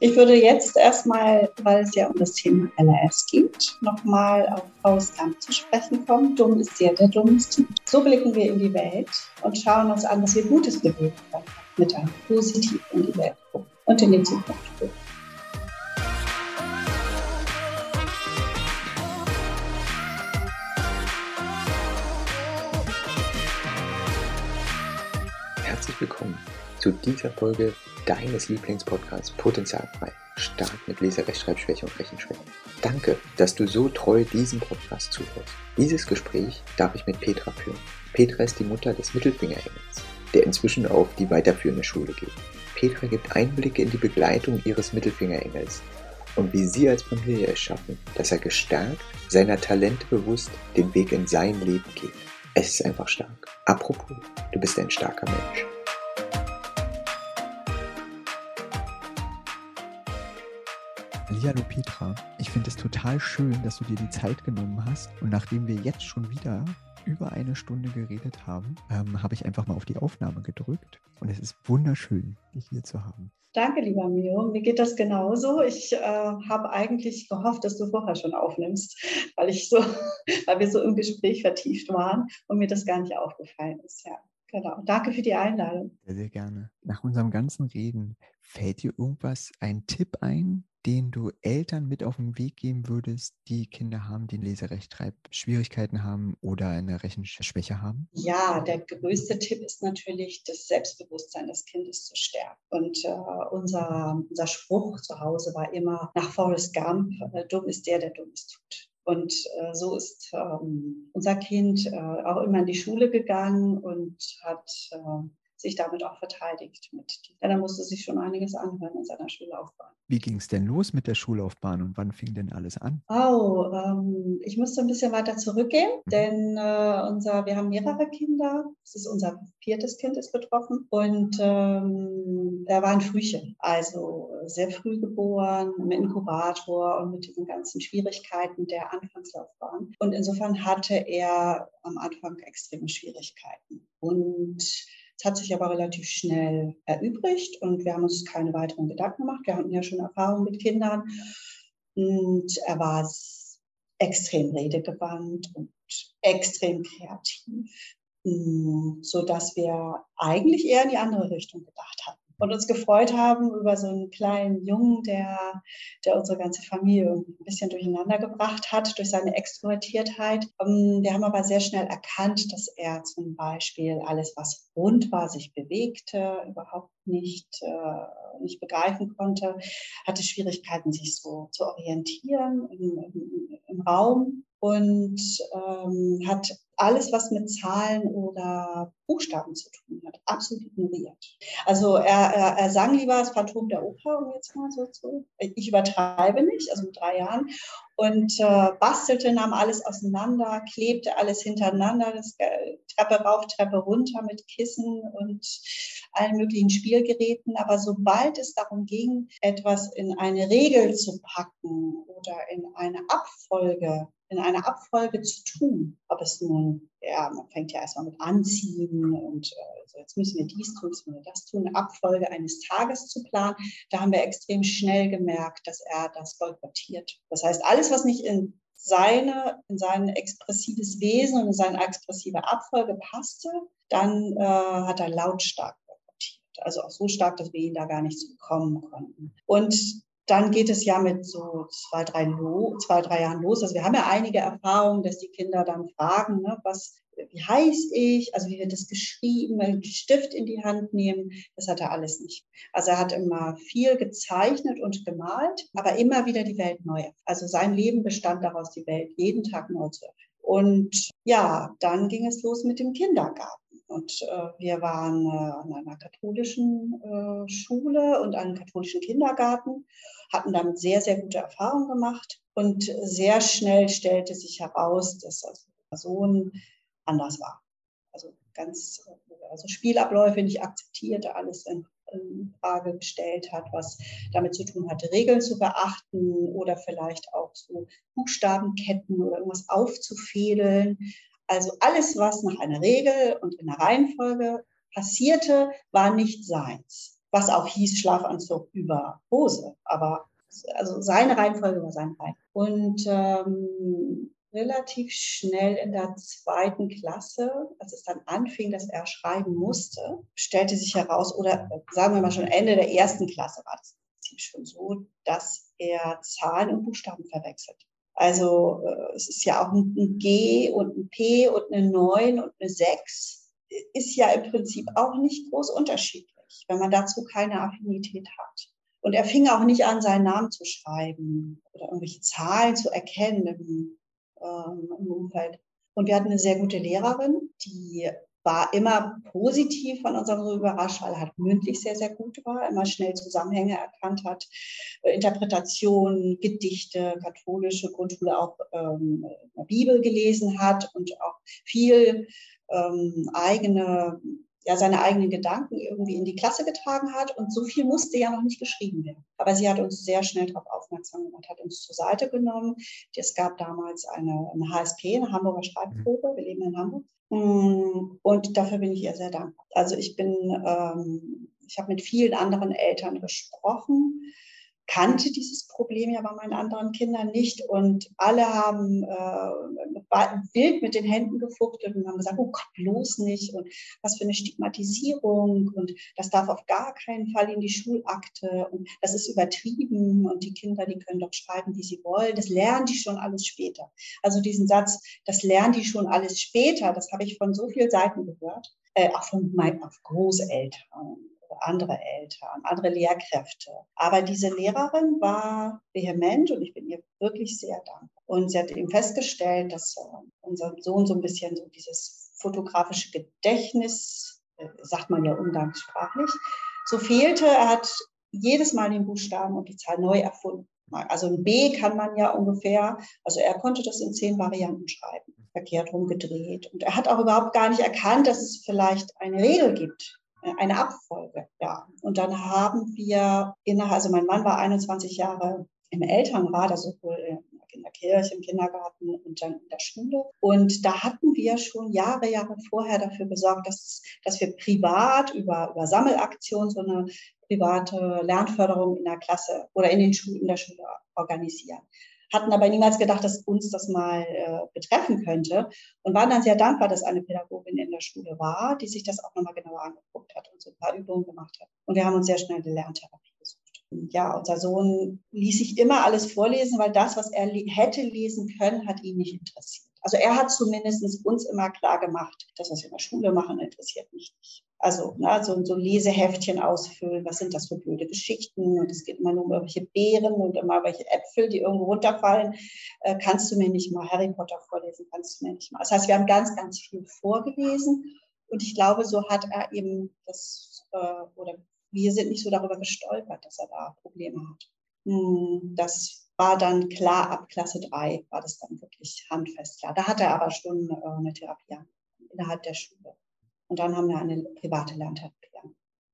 Ich würde jetzt erstmal, weil es ja um das Thema LRS geht, nochmal auf Paulus Gamp zu sprechen kommen. Dumm ist der, der dumm ist. So blicken wir in die Welt und schauen uns an, was wir Gutes bewegen können, mit einem positiv in die Welt gucken und in die Zukunft. Herzlich willkommen zu dieser Folge deines Lieblingspodcasts Potenzialfrei. Stark mit Leserechtschreibschwäche und Rechenschwäche. Danke, dass du so treu diesem Podcast zuhörst. Dieses Gespräch darf ich mit Petra führen. Petra ist die Mutter des Mittelfingerengels, der inzwischen auf die weiterführende Schule geht. Petra gibt Einblicke in die Begleitung ihres Mittelfingerengels und wie sie als Familie es schaffen, dass er gestärkt, seiner Talente bewusst den Weg in sein Leben geht. Es ist einfach stark. Apropos, du bist ein starker Mensch. Hallihallo Petra, ich finde es total schön, dass du dir die Zeit genommen hast. Und nachdem wir jetzt schon wieder über eine Stunde geredet haben, ähm, habe ich einfach mal auf die Aufnahme gedrückt. Und es ist wunderschön, dich hier zu haben. Danke, lieber Mio. Mir geht das genauso. Ich äh, habe eigentlich gehofft, dass du vorher schon aufnimmst, weil ich so, weil wir so im Gespräch vertieft waren und mir das gar nicht aufgefallen ist. Ja. Genau. Danke für die Einladung. Sehr, sehr gerne. Nach unserem ganzen Reden, fällt dir irgendwas, ein Tipp ein, den du Eltern mit auf den Weg geben würdest, die Kinder haben, die Leserechtschreibschwierigkeiten haben oder eine Rechenschwäche haben? Ja, der größte Tipp ist natürlich, das Selbstbewusstsein des Kindes zu stärken. Und äh, unser, unser Spruch zu Hause war immer nach Forrest Gump, äh, dumm ist der, der Dummes tut. Und äh, so ist ähm, unser Kind äh, auch immer in die Schule gegangen und hat äh, sich damit auch verteidigt. Mit. Ja, da musste sich schon einiges anhören in seiner Schullaufbahn. Wie ging es denn los mit der Schullaufbahn und wann fing denn alles an? Oh, ähm, ich musste ein bisschen weiter zurückgehen, mhm. denn äh, unser, wir haben mehrere Kinder. Es ist unser viertes Kind ist betroffen und ähm, er war ein Frühchen, also sehr früh geboren, im Inkubator und mit diesen ganzen Schwierigkeiten der Anfangslaufbahn. Und insofern hatte er am Anfang extreme Schwierigkeiten. Und es hat sich aber relativ schnell erübrigt und wir haben uns keine weiteren Gedanken gemacht. Wir hatten ja schon Erfahrung mit Kindern und er war extrem redegewandt und extrem kreativ, mm, so dass wir eigentlich eher in die andere Richtung gedacht hatten und uns gefreut haben über so einen kleinen Jungen, der, der unsere ganze Familie ein bisschen durcheinander gebracht hat durch seine Extrovertiertheit. Ähm, wir haben aber sehr schnell erkannt, dass er zum Beispiel alles, was rund war, sich bewegte, überhaupt nicht, äh, nicht begreifen konnte, hatte Schwierigkeiten, sich so zu orientieren im, im, im Raum und ähm, hat alles, was mit Zahlen oder Buchstaben zu tun hat, absolut ignoriert. Also er, er, er sang lieber das Phantom der Oper, um jetzt mal so zu. Ich übertreibe nicht, also mit drei Jahren. Und äh, bastelte, nahm alles auseinander, klebte alles hintereinander, das, äh, Treppe rauf, Treppe runter mit Kissen und allen möglichen Spielgeräten. Aber sobald es darum ging, etwas in eine Regel zu packen oder in eine Abfolge in einer Abfolge zu tun. Ob es nun, ja, man fängt ja erstmal mit Anziehen und äh, jetzt müssen wir dies tun, jetzt müssen wir das tun, eine Abfolge eines Tages zu planen. Da haben wir extrem schnell gemerkt, dass er das boykottiert. Das heißt, alles, was nicht in seine, in sein expressives Wesen und in seine expressive Abfolge passte, dann äh, hat er lautstark boykottiert. Also auch so stark, dass wir ihn da gar nicht zu bekommen konnten. Und dann geht es ja mit so zwei, drei, zwei, drei Jahren los. Also wir haben ja einige Erfahrungen, dass die Kinder dann fragen, ne, was, wie heiß ich, also wie wird das geschrieben, einen Stift in die Hand nehmen. Das hat er alles nicht. Also er hat immer viel gezeichnet und gemalt, aber immer wieder die Welt neu. Also sein Leben bestand daraus, die Welt jeden Tag neu zu erfinden. Und ja, dann ging es los mit dem Kindergarten. Und äh, wir waren äh, an einer katholischen äh, Schule und einem katholischen Kindergarten, hatten damit sehr, sehr gute Erfahrungen gemacht. Und sehr schnell stellte sich heraus, dass also die Person anders war. Also ganz, also Spielabläufe nicht akzeptierte, alles in, in Frage gestellt hat, was damit zu tun hatte, Regeln zu beachten oder vielleicht auch so Buchstabenketten oder irgendwas aufzufädeln. Also alles, was nach einer Regel und in einer Reihenfolge passierte, war nicht seins. was auch hieß Schlafanzug über Hose. Aber also seine Reihenfolge war seine Reihenfolge. Und ähm, relativ schnell in der zweiten Klasse, als es dann anfing, dass er schreiben musste, stellte sich heraus, oder sagen wir mal schon Ende der ersten Klasse war das schon so, dass er Zahlen und Buchstaben verwechselt. Also äh, es ist ja auch ein, ein G und ein P und eine 9 und eine 6 ist ja im Prinzip auch nicht groß unterschiedlich, wenn man dazu keine Affinität hat. Und er fing auch nicht an, seinen Namen zu schreiben oder irgendwelche Zahlen zu erkennen im, ähm, im Umfeld. Und wir hatten eine sehr gute Lehrerin, die war immer positiv von unserem überrascht, weil er halt mündlich sehr, sehr gut war, immer schnell Zusammenhänge erkannt hat, äh, Interpretationen, Gedichte, katholische Grundschule auch ähm, Bibel gelesen hat und auch viel ähm, eigene ja seine eigenen Gedanken irgendwie in die Klasse getragen hat und so viel musste ja noch nicht geschrieben werden. Aber sie hat uns sehr schnell darauf aufmerksam gemacht, hat uns zur Seite genommen. Es gab damals eine, eine HSP, eine Hamburger Schreibprobe. Wir leben in Hamburg. Mm, und dafür bin ich ihr sehr dankbar. Also ich bin, ähm, ich habe mit vielen anderen Eltern gesprochen kannte dieses Problem ja bei meinen anderen Kindern nicht und alle haben äh, wild mit den Händen gefuchtelt und haben gesagt, oh Gott, bloß nicht und was für eine Stigmatisierung und das darf auf gar keinen Fall in die Schulakte und das ist übertrieben und die Kinder, die können doch schreiben, wie sie wollen, das lernen die schon alles später. Also diesen Satz, das lernen die schon alles später, das habe ich von so vielen Seiten gehört, äh, auch von meinen Großeltern andere Eltern, andere Lehrkräfte. Aber diese Lehrerin war vehement und ich bin ihr wirklich sehr dankbar. Und sie hat eben festgestellt, dass äh, unser Sohn so ein bisschen so dieses fotografische Gedächtnis, äh, sagt man ja umgangssprachlich, so fehlte. Er hat jedes Mal den Buchstaben und die Zahl neu erfunden. Also ein B kann man ja ungefähr, also er konnte das in zehn Varianten schreiben, verkehrt rumgedreht. Und er hat auch überhaupt gar nicht erkannt, dass es vielleicht eine Regel gibt, eine Abfolge, ja. Und dann haben wir innerhalb, also mein Mann war 21 Jahre im Elternrat, also sowohl in der Kirche, im Kindergarten und dann in der Schule. Und da hatten wir schon Jahre, Jahre vorher dafür gesorgt, dass, dass wir privat über, über Sammelaktionen so eine private Lernförderung in der Klasse oder in, den Schulen, in der Schule organisieren hatten aber niemals gedacht, dass uns das mal äh, betreffen könnte und waren dann sehr dankbar, dass eine Pädagogin in der Schule war, die sich das auch nochmal genauer angeguckt hat und so ein paar Übungen gemacht hat. Und wir haben uns sehr schnell eine Lerntherapie gesucht. Und ja, unser Sohn ließ sich immer alles vorlesen, weil das, was er hätte lesen können, hat ihn nicht interessiert. Also er hat zumindest uns immer klar gemacht, das, was wir in der Schule machen, interessiert mich nicht. Also ne, so, so Leseheftchen ausfüllen, was sind das für blöde Geschichten und es geht immer nur um irgendwelche Beeren und immer welche Äpfel, die irgendwo runterfallen. Äh, kannst du mir nicht mal Harry Potter vorlesen, kannst du mir nicht mal. Das heißt, wir haben ganz, ganz viel vorgelesen und ich glaube, so hat er eben das, äh, oder wir sind nicht so darüber gestolpert, dass er da Probleme hat. Hm, das war dann klar, ab Klasse 3 war das dann wirklich handfest klar. Da hat er aber schon äh, eine Therapie innerhalb der Schule. Und dann haben wir eine private Lerntherapie.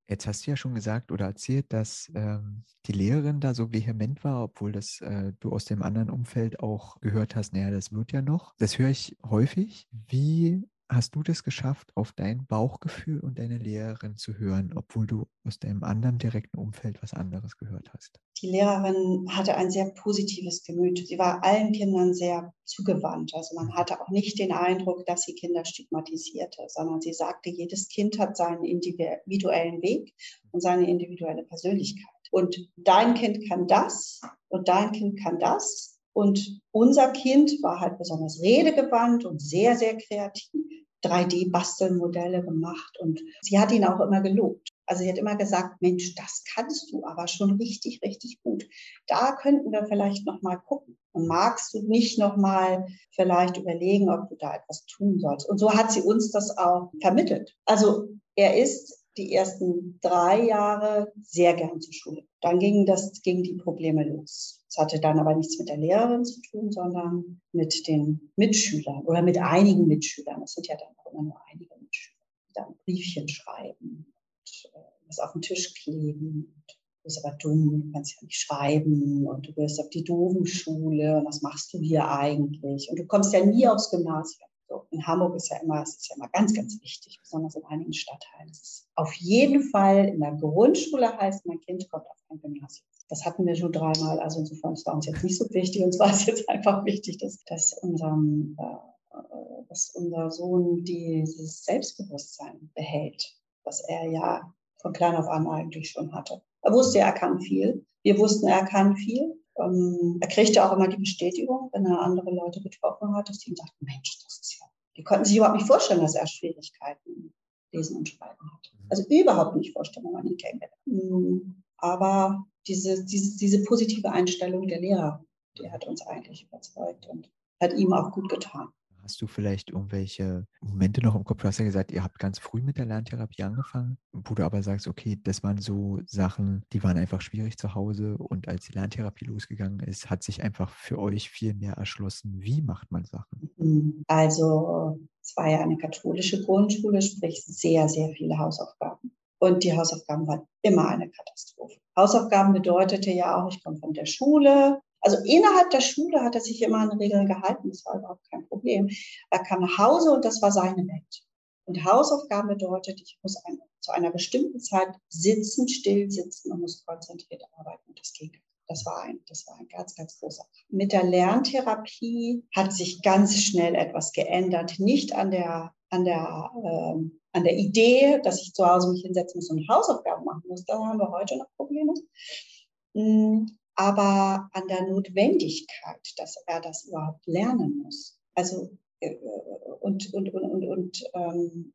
Jetzt hast du ja schon gesagt oder erzählt, dass ähm, die Lehrerin da so vehement war, obwohl das äh, du aus dem anderen Umfeld auch gehört hast, naja, das wird ja noch. Das höre ich häufig. Wie hast du das geschafft, auf dein Bauchgefühl und deine Lehrerin zu hören, obwohl du aus deinem anderen direkten Umfeld was anderes gehört hast? Die Lehrerin hatte ein sehr positives Gemüt. Sie war allen Kindern sehr zugewandt. Also man mhm. hatte auch nicht den Eindruck, dass sie Kinder stigmatisierte, sondern sie sagte, jedes Kind hat seinen individuellen Weg und seine individuelle Persönlichkeit. Und dein Kind kann das und dein Kind kann das und unser Kind war halt besonders redegewandt und sehr, sehr kreativ. 3D-Bastelmodelle gemacht und sie hat ihn auch immer gelobt. Also sie hat immer gesagt, Mensch, das kannst du aber schon richtig, richtig gut. Da könnten wir vielleicht noch mal gucken. Und magst du nicht noch mal vielleicht überlegen, ob du da etwas tun sollst? Und so hat sie uns das auch vermittelt. Also er ist die ersten drei Jahre sehr gern zur Schule. Dann gingen das, gingen die Probleme los. Es hatte dann aber nichts mit der Lehrerin zu tun, sondern mit den Mitschülern oder mit einigen Mitschülern. Es sind ja dann auch immer nur einige Mitschüler, die dann Briefchen schreiben und äh, was auf den Tisch kleben. Du bist aber dumm, du kannst ja nicht schreiben und du gehst auf die doofen Schule und was machst du hier eigentlich? Und du kommst ja nie aufs Gymnasium. So, in Hamburg ist ja immer, es ist ja immer ganz, ganz wichtig, besonders in einigen Stadtteilen. Es ist auf jeden Fall in der Grundschule heißt, mein Kind kommt auf ein Gymnasium. Das hatten wir schon dreimal, also insofern es war uns jetzt nicht so wichtig. Uns war es jetzt einfach wichtig, dass, dass, unserem, äh, dass unser Sohn dieses Selbstbewusstsein behält, was er ja von klein auf an eigentlich schon hatte. Er wusste, er kann viel. Wir wussten, er kann viel. Ähm, er kriegte auch immer die Bestätigung, wenn er andere Leute getroffen hat, dass die ihm sagten, Mensch, das ist ja. Die konnten sich überhaupt nicht vorstellen, dass er Schwierigkeiten lesen und schreiben hat. Mhm. Also überhaupt nicht vorstellen, wenn man ihn kennengelernt. Mhm. Aber diese, diese, diese positive Einstellung der Lehrer, die hat uns eigentlich überzeugt und hat ihm auch gut getan. Hast du vielleicht irgendwelche Momente noch im Kopf? Du hast ja gesagt, ihr habt ganz früh mit der Lerntherapie angefangen, wo du aber sagst, okay, das waren so Sachen, die waren einfach schwierig zu Hause und als die Lerntherapie losgegangen ist, hat sich einfach für euch viel mehr erschlossen. Wie macht man Sachen? Mhm. Also es war ja eine katholische Grundschule, sprich sehr, sehr viele Hausaufgaben. Und die Hausaufgaben waren immer eine Katastrophe. Hausaufgaben bedeutete ja auch, ich komme von der Schule, also innerhalb der Schule hat er sich immer an Regeln gehalten, das war überhaupt kein Problem. Er kam nach Hause und das war seine Welt. Und Hausaufgaben bedeutet, ich muss ein, zu einer bestimmten Zeit sitzen, still sitzen und muss konzentriert arbeiten. Und das ging. Das war ein, das war ein ganz, ganz großer. Mit der Lerntherapie hat sich ganz schnell etwas geändert. Nicht an der, an der, ähm, an der Idee, dass ich zu Hause mich hinsetzen muss und Hausaufgaben machen muss. Da haben wir heute noch Probleme. Mm, aber an der Notwendigkeit, dass er das überhaupt lernen muss. Also äh, und, und, und, und, und ähm,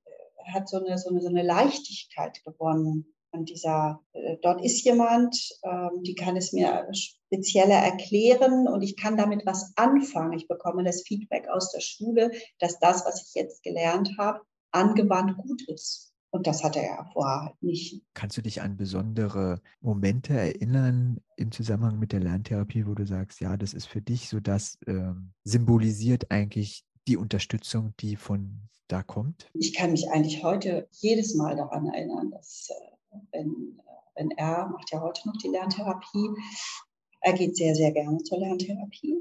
hat so eine, so, eine, so eine Leichtigkeit gewonnen an dieser, äh, dort ist jemand, ähm, die kann es mir spezieller erklären und ich kann damit was anfangen. Ich bekomme das Feedback aus der Schule, dass das, was ich jetzt gelernt habe, angewandt gut ist. Und das hatte er vorher halt nicht. Kannst du dich an besondere Momente erinnern im Zusammenhang mit der Lerntherapie, wo du sagst, ja, das ist für dich so das ähm, symbolisiert eigentlich die Unterstützung, die von da kommt? Ich kann mich eigentlich heute jedes Mal daran erinnern, dass äh, wenn, äh, wenn er macht ja heute noch die Lerntherapie, er geht sehr, sehr gerne zur Lerntherapie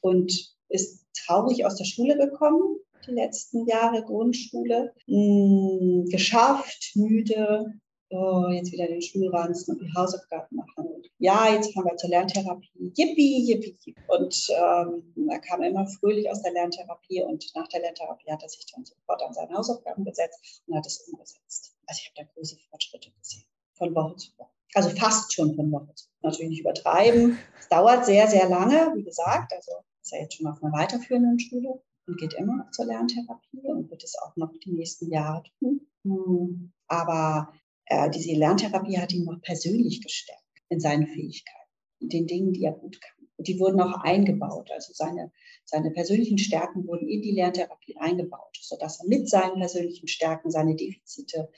und ist traurig aus der Schule gekommen die letzten Jahre Grundschule. Hm, geschafft, müde, oh, jetzt wieder den Schulranzen und die Hausaufgaben machen. Und ja, jetzt fahren wir zur Lerntherapie. Yippie, yippie. Und ähm, er kam immer fröhlich aus der Lerntherapie und nach der Lerntherapie hat er sich dann sofort an seine Hausaufgaben gesetzt und hat es umgesetzt. Also ich habe da große Fortschritte gesehen, von Woche zu Woche. Also fast schon von Woche zu Woche. Natürlich nicht übertreiben. Es dauert sehr, sehr lange, wie gesagt. Also ist er jetzt schon auf einer weiterführenden Schule und geht immer noch zur Lerntherapie und wird es auch noch die nächsten Jahre tun. Hm, aber äh, diese Lerntherapie hat ihn noch persönlich gestärkt in seinen Fähigkeiten, in den Dingen, die er gut kann. Und die wurden auch eingebaut. Also seine, seine persönlichen Stärken wurden in die Lerntherapie eingebaut, sodass er mit seinen persönlichen Stärken seine Defizite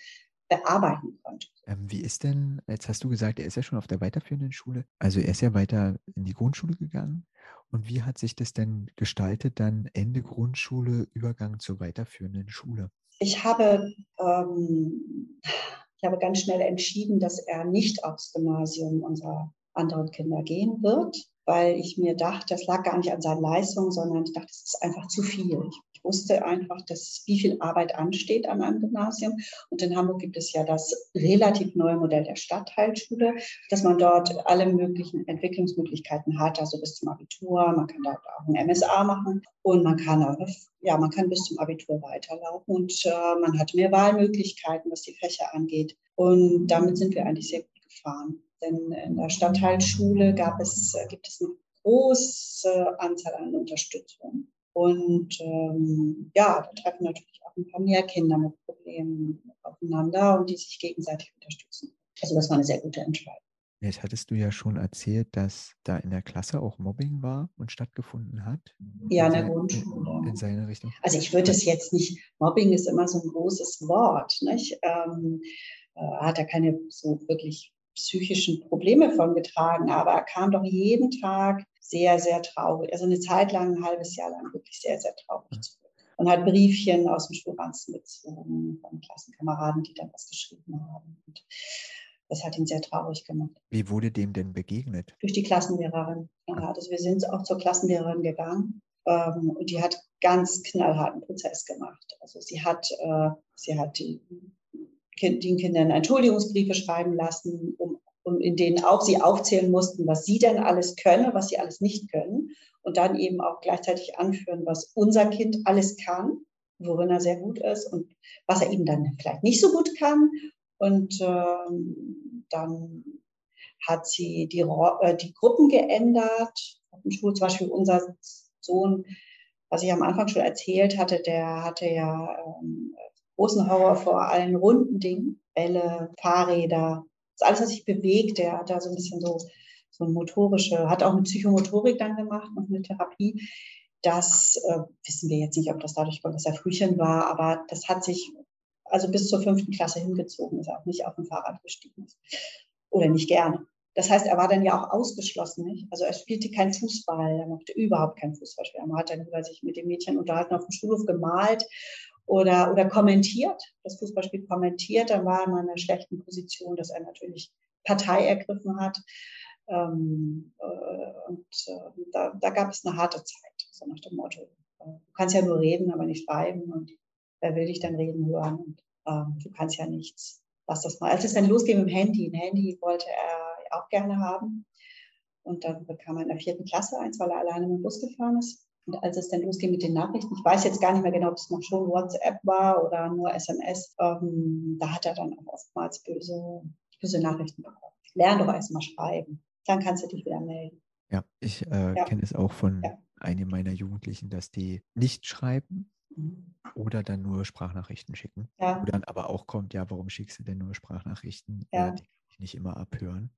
bearbeiten konnte. Ähm, wie ist denn, jetzt hast du gesagt, er ist ja schon auf der weiterführenden Schule, also er ist ja weiter in die Grundschule gegangen. Und wie hat sich das denn gestaltet, dann Ende Grundschule, Übergang zur weiterführenden Schule? Ich habe, ähm, ich habe ganz schnell entschieden, dass er nicht aufs Gymnasium unserer anderen Kinder gehen wird, weil ich mir dachte, das lag gar nicht an seinen Leistungen, sondern ich dachte, es ist einfach zu viel. Wusste einfach, dass wie viel Arbeit ansteht an einem Gymnasium. Und in Hamburg gibt es ja das relativ neue Modell der Stadtteilschule, dass man dort alle möglichen Entwicklungsmöglichkeiten hat, also bis zum Abitur. Man kann dort auch ein MSA machen und man kann auch, ja, man kann bis zum Abitur weiterlaufen und äh, man hat mehr Wahlmöglichkeiten, was die Fächer angeht. Und damit sind wir eigentlich sehr gut gefahren. Denn in der Stadtteilschule gab es, äh, gibt es eine große Anzahl an Unterstützung. Und ähm, ja, da treffen natürlich auch ein paar mehr Kinder mit Problemen aufeinander und die sich gegenseitig unterstützen. Also das war eine sehr gute Entscheidung. Jetzt hattest du ja schon erzählt, dass da in der Klasse auch Mobbing war und stattgefunden hat. Ja, in der Grundschule. In, in seine Richtung. Also ich würde es jetzt nicht, Mobbing ist immer so ein großes Wort. Nicht? Ähm, äh, hat er keine so wirklich psychischen Probleme von getragen, aber er kam doch jeden Tag sehr, sehr traurig. Also eine Zeit lang, ein halbes Jahr lang wirklich sehr, sehr traurig zurück. Und hat Briefchen aus dem Schulranzen gezogen von Klassenkameraden, die dann was geschrieben haben. Und das hat ihn sehr traurig gemacht. Wie wurde dem denn begegnet? Durch die Klassenlehrerin. Ja, also wir sind auch zur Klassenlehrerin gegangen. Ähm, und die hat ganz knallharten Prozess gemacht. Also sie hat, äh, sie hat die, den Kindern Entschuldigungsbriefe schreiben lassen, um, um in denen auch sie aufzählen mussten, was sie denn alles können, was sie alles nicht können. Und dann eben auch gleichzeitig anführen, was unser Kind alles kann, worin er sehr gut ist und was er eben dann vielleicht nicht so gut kann. Und ähm, dann hat sie die, äh, die Gruppen geändert. Auf dem Schul zum Beispiel unser Sohn was ich am Anfang schon erzählt hatte, der hatte ja ähm, großen Horror vor allen runden Dingen, Bälle, Fahrräder, das alles, was sich bewegt, der hat da so ein bisschen so, so ein motorische, hat auch eine Psychomotorik dann gemacht und eine Therapie. Das äh, wissen wir jetzt nicht, ob das dadurch kommt, dass er Frühchen war, aber das hat sich also bis zur fünften Klasse hingezogen, er auch nicht auf dem Fahrrad gestiegen ist. Oder nicht gerne. Das heißt, er war dann ja auch ausgeschlossen. Nicht? Also er spielte kein Fußball, er mochte überhaupt keinen Fußball spielen. Er hat dann über sich mit den Mädchen unterhalten, auf dem Schulhof gemalt oder, oder kommentiert, das Fußballspiel kommentiert. Dann war er in einer schlechten Position, dass er natürlich Partei ergriffen hat. Ähm, äh, und äh, da, da, gab es eine harte Zeit, so nach dem Motto, äh, du kannst ja nur reden, aber nicht schreiben und wer will dich dann reden hören und ähm, du kannst ja nichts. Lass das mal. Als es dann losging mit dem Handy, ein Handy wollte er auch gerne haben. Und dann bekam er in der vierten Klasse eins, weil er alleine mit dem Bus gefahren ist. Und als es dann losging mit den Nachrichten, ich weiß jetzt gar nicht mehr genau, ob es noch schon WhatsApp war oder nur SMS, ähm, da hat er dann auch oftmals böse, böse Nachrichten bekommen. Lern doch erstmal schreiben, dann kannst du dich wieder melden. Ja, ich äh, ja. kenne es auch von ja. einem meiner Jugendlichen, dass die nicht schreiben mhm. oder dann nur Sprachnachrichten schicken. Ja. Wo dann aber auch kommt, ja, warum schickst du denn nur Sprachnachrichten? Ja. Äh, die kann ich nicht immer abhören.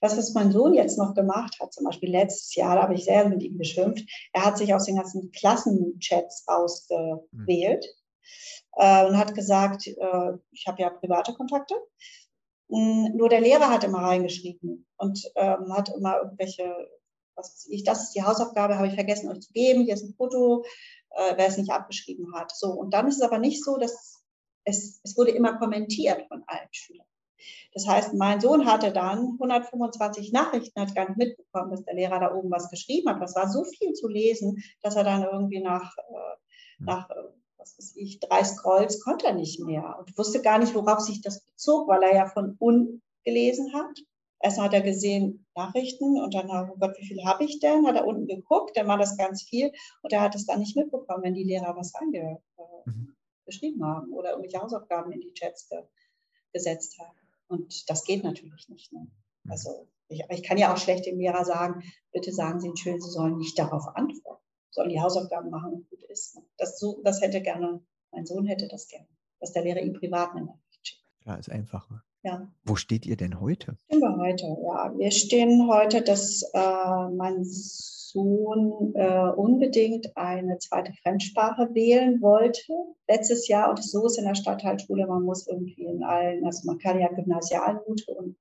Das, was mein Sohn jetzt noch gemacht hat, zum Beispiel letztes Jahr, da habe ich sehr mit ihm geschimpft, er hat sich aus den ganzen Klassenchats ausgewählt mhm. äh, und hat gesagt, äh, ich habe ja private Kontakte. Mm, nur der Lehrer hat immer reingeschrieben und ähm, hat immer irgendwelche, was weiß ich, das ist die Hausaufgabe, habe ich vergessen euch zu geben, hier ist ein Foto, äh, wer es nicht abgeschrieben hat. So, und dann ist es aber nicht so, dass es, es wurde immer kommentiert von allen Schülern. Das heißt, mein Sohn hatte dann 125 Nachrichten, hat gar nicht mitbekommen, dass der Lehrer da oben was geschrieben hat. Das war so viel zu lesen, dass er dann irgendwie nach, äh, nach äh, was weiß ich, drei Scrolls konnte er nicht mehr und wusste gar nicht, worauf sich das bezog, weil er ja von unten gelesen hat. Erst hat er gesehen Nachrichten und dann, oh Gott, wie viel habe ich denn? Hat er unten geguckt, dann war das ganz viel und er hat es dann nicht mitbekommen, wenn die Lehrer was ange, äh, mhm. haben oder irgendwelche Hausaufgaben in die Chats ge, gesetzt haben. Und das geht natürlich nicht. Ne? Mhm. Also ich, ich kann ja auch schlecht dem Lehrer sagen, bitte sagen Sie schön, Sie sollen nicht darauf antworten, sollen die Hausaufgaben machen und gut ist. Ne? Das, so, das hätte gerne, mein Sohn hätte das gerne, dass der Lehrer ihm privat eine Nachricht schickt. Ja, ist einfacher. Ja. Wo steht ihr denn heute? Stehen wir heute, ja. Wir stehen heute, dass äh, mein Sohn äh, unbedingt eine zweite Fremdsprache wählen wollte letztes Jahr und so ist in der Stadtteilschule, man muss irgendwie in allen, also man kann ja Gymnasialnote und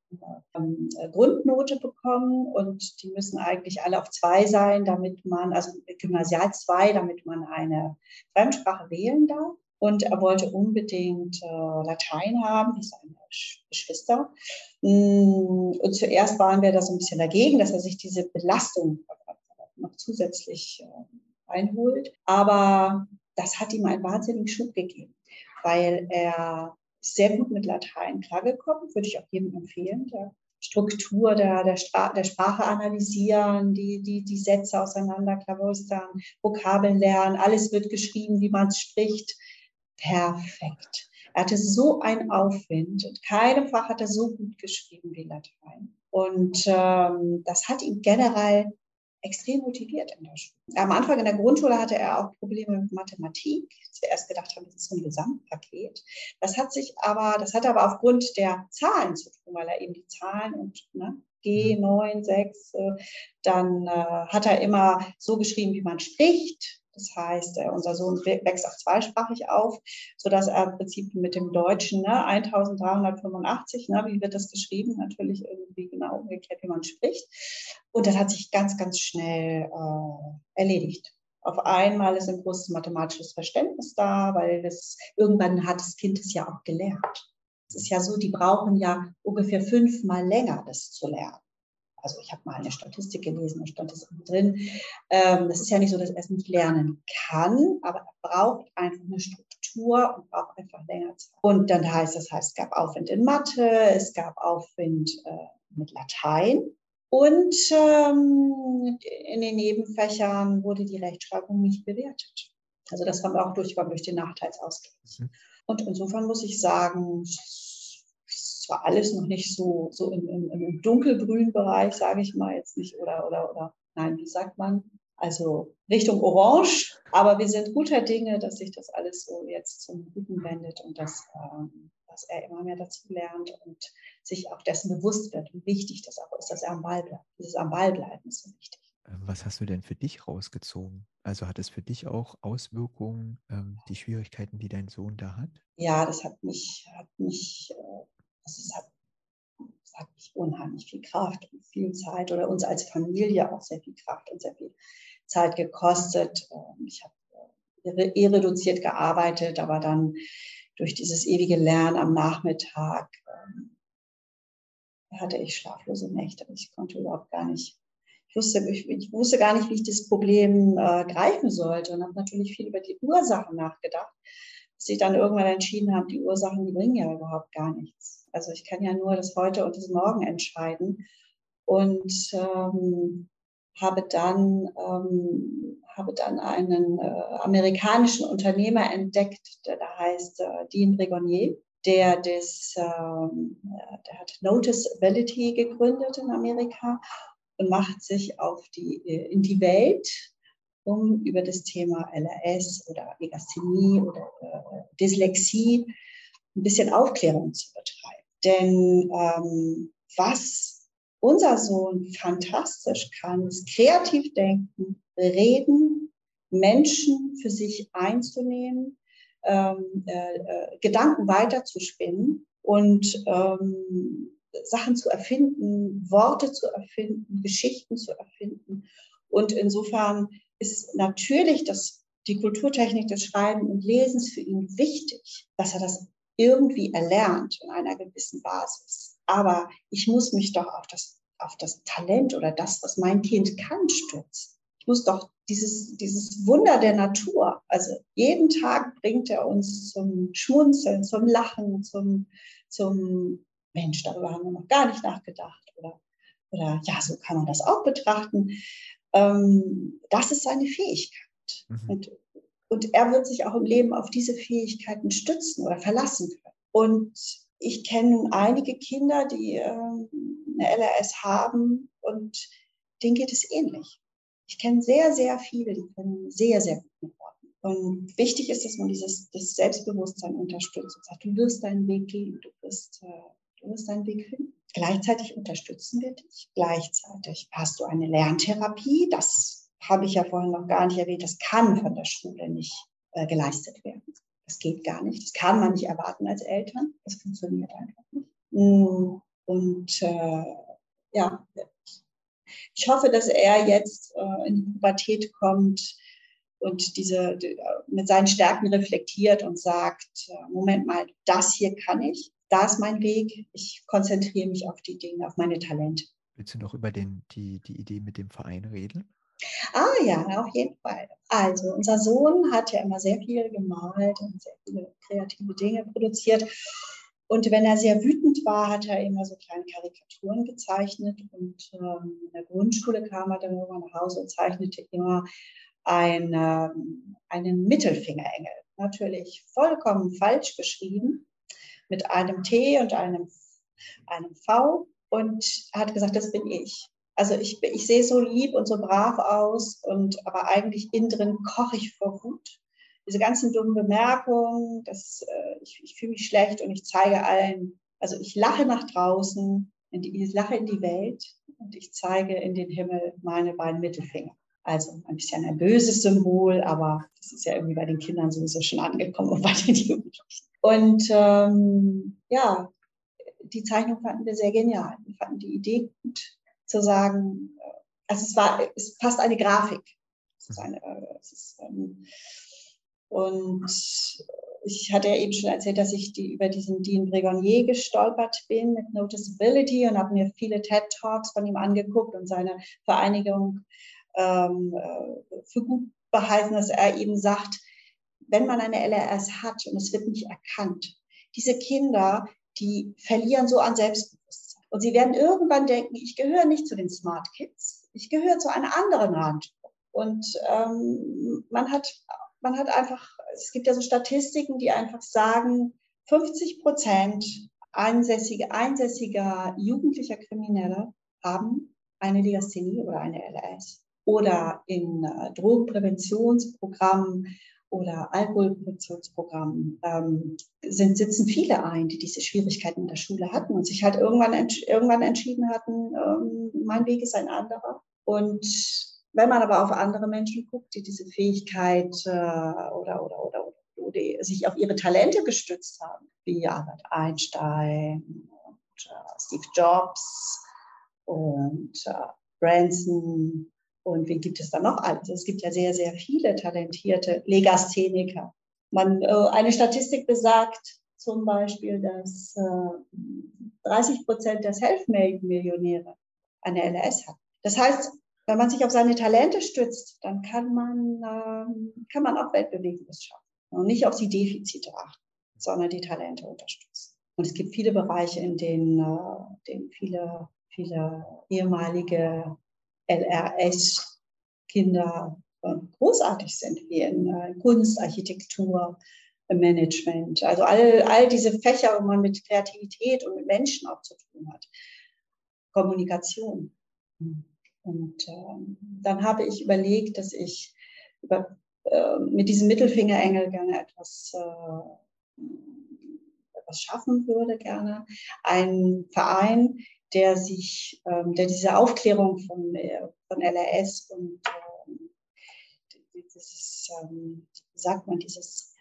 ähm, Grundnote bekommen und die müssen eigentlich alle auf zwei sein, damit man, also Gymnasial zwei, damit man eine Fremdsprache wählen darf. Und er wollte unbedingt äh, Latein haben, wie seine Geschwister. Mm, und zuerst waren wir da so ein bisschen dagegen, dass er sich diese Belastung noch zusätzlich äh, einholt. Aber das hat ihm einen wahnsinnigen Schub gegeben, weil er sehr gut mit Latein klargekommen, würde ich auch jedem empfehlen. Der Struktur der, der, der Sprache analysieren, die, die, die Sätze auseinanderklabustern, Vokabeln lernen, alles wird geschrieben, wie man es spricht. Perfekt. Er hatte so einen Aufwind und keinem Fach hat er so gut geschrieben wie Latein. Und ähm, das hat ihn generell extrem motiviert in der Schule. Am Anfang in der Grundschule hatte er auch Probleme mit Mathematik. Zuerst gedacht haben, das ist so ein Gesamtpaket. Das hat sich aber, das hat aber aufgrund der Zahlen zu tun, weil er eben die Zahlen und ne, G9, 6, äh, dann äh, hat er immer so geschrieben, wie man spricht. Das heißt, äh, unser Sohn wächst auch zweisprachig auf, sodass er im Prinzip mit dem Deutschen ne, 1385, ne, wie wird das geschrieben, natürlich irgendwie genau umgekehrt, wie man spricht. Und das hat sich ganz, ganz schnell äh, erledigt. Auf einmal ist ein großes mathematisches Verständnis da, weil das irgendwann hat das Kind es ja auch gelernt. Es ist ja so, die brauchen ja ungefähr fünfmal länger, das zu lernen also ich habe mal eine Statistik gelesen, da stand das drin. Ähm, das ist ja nicht so, dass er es nicht lernen kann, aber er braucht einfach eine Struktur und braucht einfach länger Zeit. Und dann heißt das heißt, es gab Aufwind in Mathe, es gab Aufwind äh, mit Latein. Und ähm, in den Nebenfächern wurde die Rechtschreibung nicht bewertet. Also das haben wir auch durchgekommen durch den Nachteilsausgleich. Mhm. Und insofern muss ich sagen, es war alles noch nicht so, so im, im, im dunkelgrünen Bereich, sage ich mal jetzt nicht, oder, oder, oder, nein, wie sagt man? Also Richtung Orange, aber wir sind guter Dinge, dass sich das alles so jetzt zum Guten wendet und dass, ähm, dass er immer mehr dazu lernt und sich auch dessen bewusst wird, wie wichtig das auch ist, dass er am Ball bleibt. Dieses am Ball bleiben ist so wichtig. Ähm, was hast du denn für dich rausgezogen? Also hat es für dich auch Auswirkungen, ähm, die Schwierigkeiten, die dein Sohn da hat? Ja, das hat mich, hat mich, äh, das hat, das hat mich unheimlich viel Kraft und viel Zeit oder uns als Familie auch sehr viel Kraft und sehr viel Zeit gekostet. Ähm, ich habe äh, eh reduziert gearbeitet, aber dann durch dieses ewige Lernen am Nachmittag hatte ich schlaflose Nächte. Ich konnte überhaupt gar nicht ich wusste, ich, ich wusste gar nicht, wie ich das Problem äh, greifen sollte und habe natürlich viel über die Ursachen nachgedacht. Bis ich dann irgendwann entschieden habe, die Ursachen, die bringen ja überhaupt gar nichts. Also ich kann ja nur das Heute und das Morgen entscheiden. Und ähm, habe dann, ähm, habe dann einen äh, amerikanischen Unternehmer entdeckt, der da heißt äh, Dean Brigonier der, das, ähm, der hat Noticeability gegründet in Amerika und macht sich auf die, äh, in die Welt, um über das Thema LRS oder Legasthenie oder äh, Dyslexie ein bisschen Aufklärung zu betreiben. Denn ähm, was unser Sohn fantastisch kann, ist kreativ denken, reden, Menschen für sich einzunehmen, ähm, äh, äh, Gedanken weiterzuspinnen und ähm, Sachen zu erfinden, Worte zu erfinden, Geschichten zu erfinden. Und insofern ist natürlich das, die Kulturtechnik des Schreibens und Lesens für ihn wichtig, dass er das irgendwie erlernt in einer gewissen Basis. Aber ich muss mich doch auf das, auf das Talent oder das, was mein Kind kann, stürzen. Ich muss doch dieses, dieses Wunder der Natur, also jeden Tag bringt er uns zum Schmunzeln, zum Lachen, zum, zum Mensch, darüber haben wir noch gar nicht nachgedacht. Oder, oder ja, so kann man das auch betrachten. Ähm, das ist seine Fähigkeit. Mhm. Und, und er wird sich auch im Leben auf diese Fähigkeiten stützen oder verlassen können. Und ich kenne einige Kinder, die ähm, eine LRS haben und denen geht es ähnlich. Ich kenne sehr, sehr viele, die können sehr, sehr gut mit Worten. Und wichtig ist, dass man dieses das Selbstbewusstsein unterstützt und sagt, du wirst deinen Weg gehen, du wirst, äh, Du wirst deinen Weg finden. Gleichzeitig unterstützen wir dich. Gleichzeitig hast du eine Lerntherapie. Das habe ich ja vorhin noch gar nicht erwähnt. Das kann von der Schule nicht äh, geleistet werden. Das geht gar nicht. Das kann man nicht erwarten als Eltern. Das funktioniert einfach nicht. Mm, und äh, ja, ich hoffe, dass er jetzt äh, in die Pubertät kommt und diese mit seinen Stärken reflektiert und sagt, äh, Moment mal, das hier kann ich, da ist mein Weg. Ich konzentriere mich auf die Dinge, auf meine Talente. Willst du noch über den, die, die Idee mit dem Verein reden? Ah ja, auf jeden Fall. Also unser Sohn hat ja immer sehr viel gemalt und sehr viele kreative Dinge produziert. Und wenn er sehr wütend war, hat er immer so kleine Karikaturen gezeichnet. Und ähm, in der Grundschule kam er dann irgendwann nach Hause und zeichnete immer ein, ähm, einen Mittelfingerengel. Natürlich vollkommen falsch geschrieben mit einem T und einem, einem V und hat gesagt, das bin ich. Also ich, ich sehe so lieb und so brav aus und aber eigentlich innen drin koche ich vor Wut. Diese ganzen dummen Bemerkungen, das, äh, ich, ich fühle mich schlecht und ich zeige allen, also ich lache nach draußen, die, ich lache in die Welt und ich zeige in den Himmel meine beiden Mittelfinger. Also ein bisschen ein böses Symbol, aber das ist ja irgendwie bei den Kindern sowieso schon angekommen und bei den Jugendlichen. Und ähm, ja, die Zeichnung fanden wir sehr genial. Wir fanden die Idee gut, zu sagen, äh, also es war es fast eine Grafik. Es ist eine, äh, es ist, ähm, und ich hatte ja eben schon erzählt, dass ich die, über diesen Dean Bregonier gestolpert bin mit Noticeability und habe mir viele TED Talks von ihm angeguckt und seine Vereinigung ähm, äh, für gut behalten, dass er eben sagt, wenn man eine LRS hat und es wird nicht erkannt, diese Kinder, die verlieren so an Selbstbewusstsein. Und sie werden irgendwann denken, ich gehöre nicht zu den Smart Kids, ich gehöre zu einer anderen Randgruppe. Und ähm, man, hat, man hat einfach, es gibt ja so Statistiken, die einfach sagen, 50 Prozent einsässige, einsässiger jugendlicher Krimineller haben eine Legasthenie oder eine LRS. Oder in äh, Drogenpräventionsprogrammen oder Alkoholpräventionsprogrammen ähm, sind, sitzen viele ein, die diese Schwierigkeiten in der Schule hatten und sich halt irgendwann, irgendwann entschieden hatten, ähm, mein Weg ist ein anderer. Und wenn man aber auf andere Menschen guckt, die diese Fähigkeit äh, oder, oder, oder, oder, sich auf ihre Talente gestützt haben, wie Albert Einstein und äh, Steve Jobs und äh, Branson und wie gibt es da noch alles? Es gibt ja sehr, sehr viele talentierte Legastheniker. Man, äh, eine Statistik besagt zum Beispiel, dass 30 äh, Prozent der Selfmade-Millionäre eine LS haben. Das heißt, wenn man sich auf seine Talente stützt, dann kann man, ähm, kann man auch Weltbewegendes schaffen. Und nicht auf die Defizite achten, sondern die Talente unterstützen. Und es gibt viele Bereiche, in denen, äh, denen viele, viele ehemalige LRS-Kinder großartig sind, wie in äh, Kunst, Architektur, Management. Also all, all diese Fächer, wo man mit Kreativität und mit Menschen auch zu tun hat. Kommunikation. Und ähm, dann habe ich überlegt, dass ich über, äh, mit diesem Mittelfingerengel gerne etwas, äh, etwas schaffen würde, gerne. Ein Verein, der sich, ähm, der diese Aufklärung von, äh, von LRS und dieses, ähm, sagt man, dieses,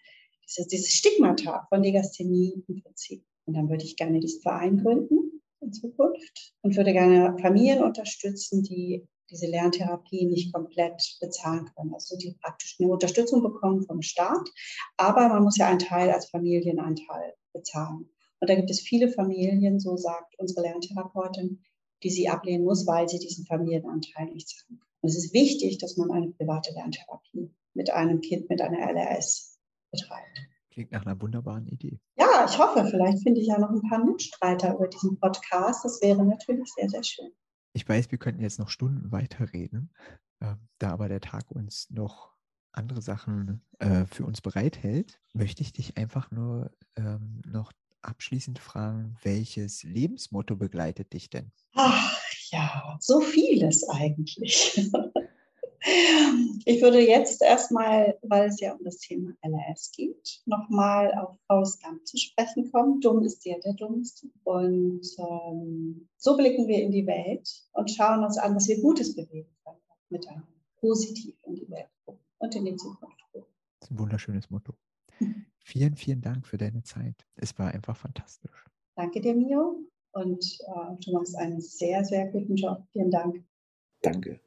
dieses, dieses Stigmata von Legasthenie im Prinzip. Und dann würde ich gerne diesen Verein gründen in Zukunft und würde gerne Familien unterstützen, die diese Lerntherapie nicht komplett bezahlen können. Also die praktisch eine Unterstützung bekommen vom Staat, aber man muss ja einen Teil als Familienanteil bezahlen. Und da gibt es viele Familien, so sagt unsere Lerntherapeutin, die sie ablehnen muss, weil sie diesen Familienanteil nicht zahlen kann. Und es ist wichtig, dass man eine private Lerntherapie mit einem Kind mit einer LRS betreibt. Klingt nach einer wunderbaren Idee. Ja, ich hoffe, vielleicht finde ich ja noch ein paar Mitstreiter über diesen Podcast. Das wäre natürlich sehr, sehr schön. Ich weiß, wir könnten jetzt noch Stunden weiterreden, äh, da aber der Tag uns noch andere Sachen äh, für uns bereithält, möchte ich dich einfach nur ähm, noch abschließend fragen, welches Lebensmotto begleitet dich denn? Ach ja, so vieles eigentlich. Ich würde jetzt erstmal, weil es ja um das Thema LRS geht, nochmal auf Gump zu sprechen kommen. Dumm ist der, der Dummste. Und ähm, so blicken wir in die Welt und schauen uns an, was wir Gutes bewegen können, mit einem positiv in die Welt und in die Zukunft. Das ist ein wunderschönes Motto. Vielen, vielen Dank für deine Zeit. Es war einfach fantastisch. Danke dir, Mio. Und äh, du machst einen sehr, sehr guten Job. Vielen Dank. Danke.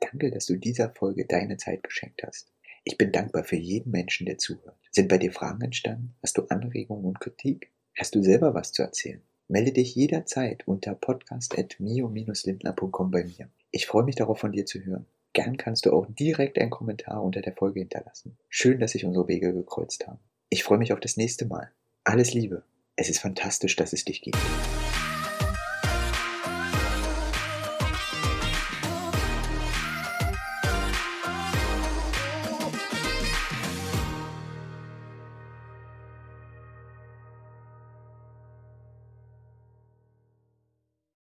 Danke, dass du dieser Folge deine Zeit geschenkt hast. Ich bin dankbar für jeden Menschen, der zuhört. Sind bei dir Fragen entstanden? Hast du Anregungen und Kritik? Hast du selber was zu erzählen? Melde dich jederzeit unter podcast.mio-lindner.com bei mir. Ich freue mich darauf, von dir zu hören. Gern kannst du auch direkt einen Kommentar unter der Folge hinterlassen. Schön, dass sich unsere Wege gekreuzt haben. Ich freue mich auf das nächste Mal. Alles Liebe. Es ist fantastisch, dass es dich gibt.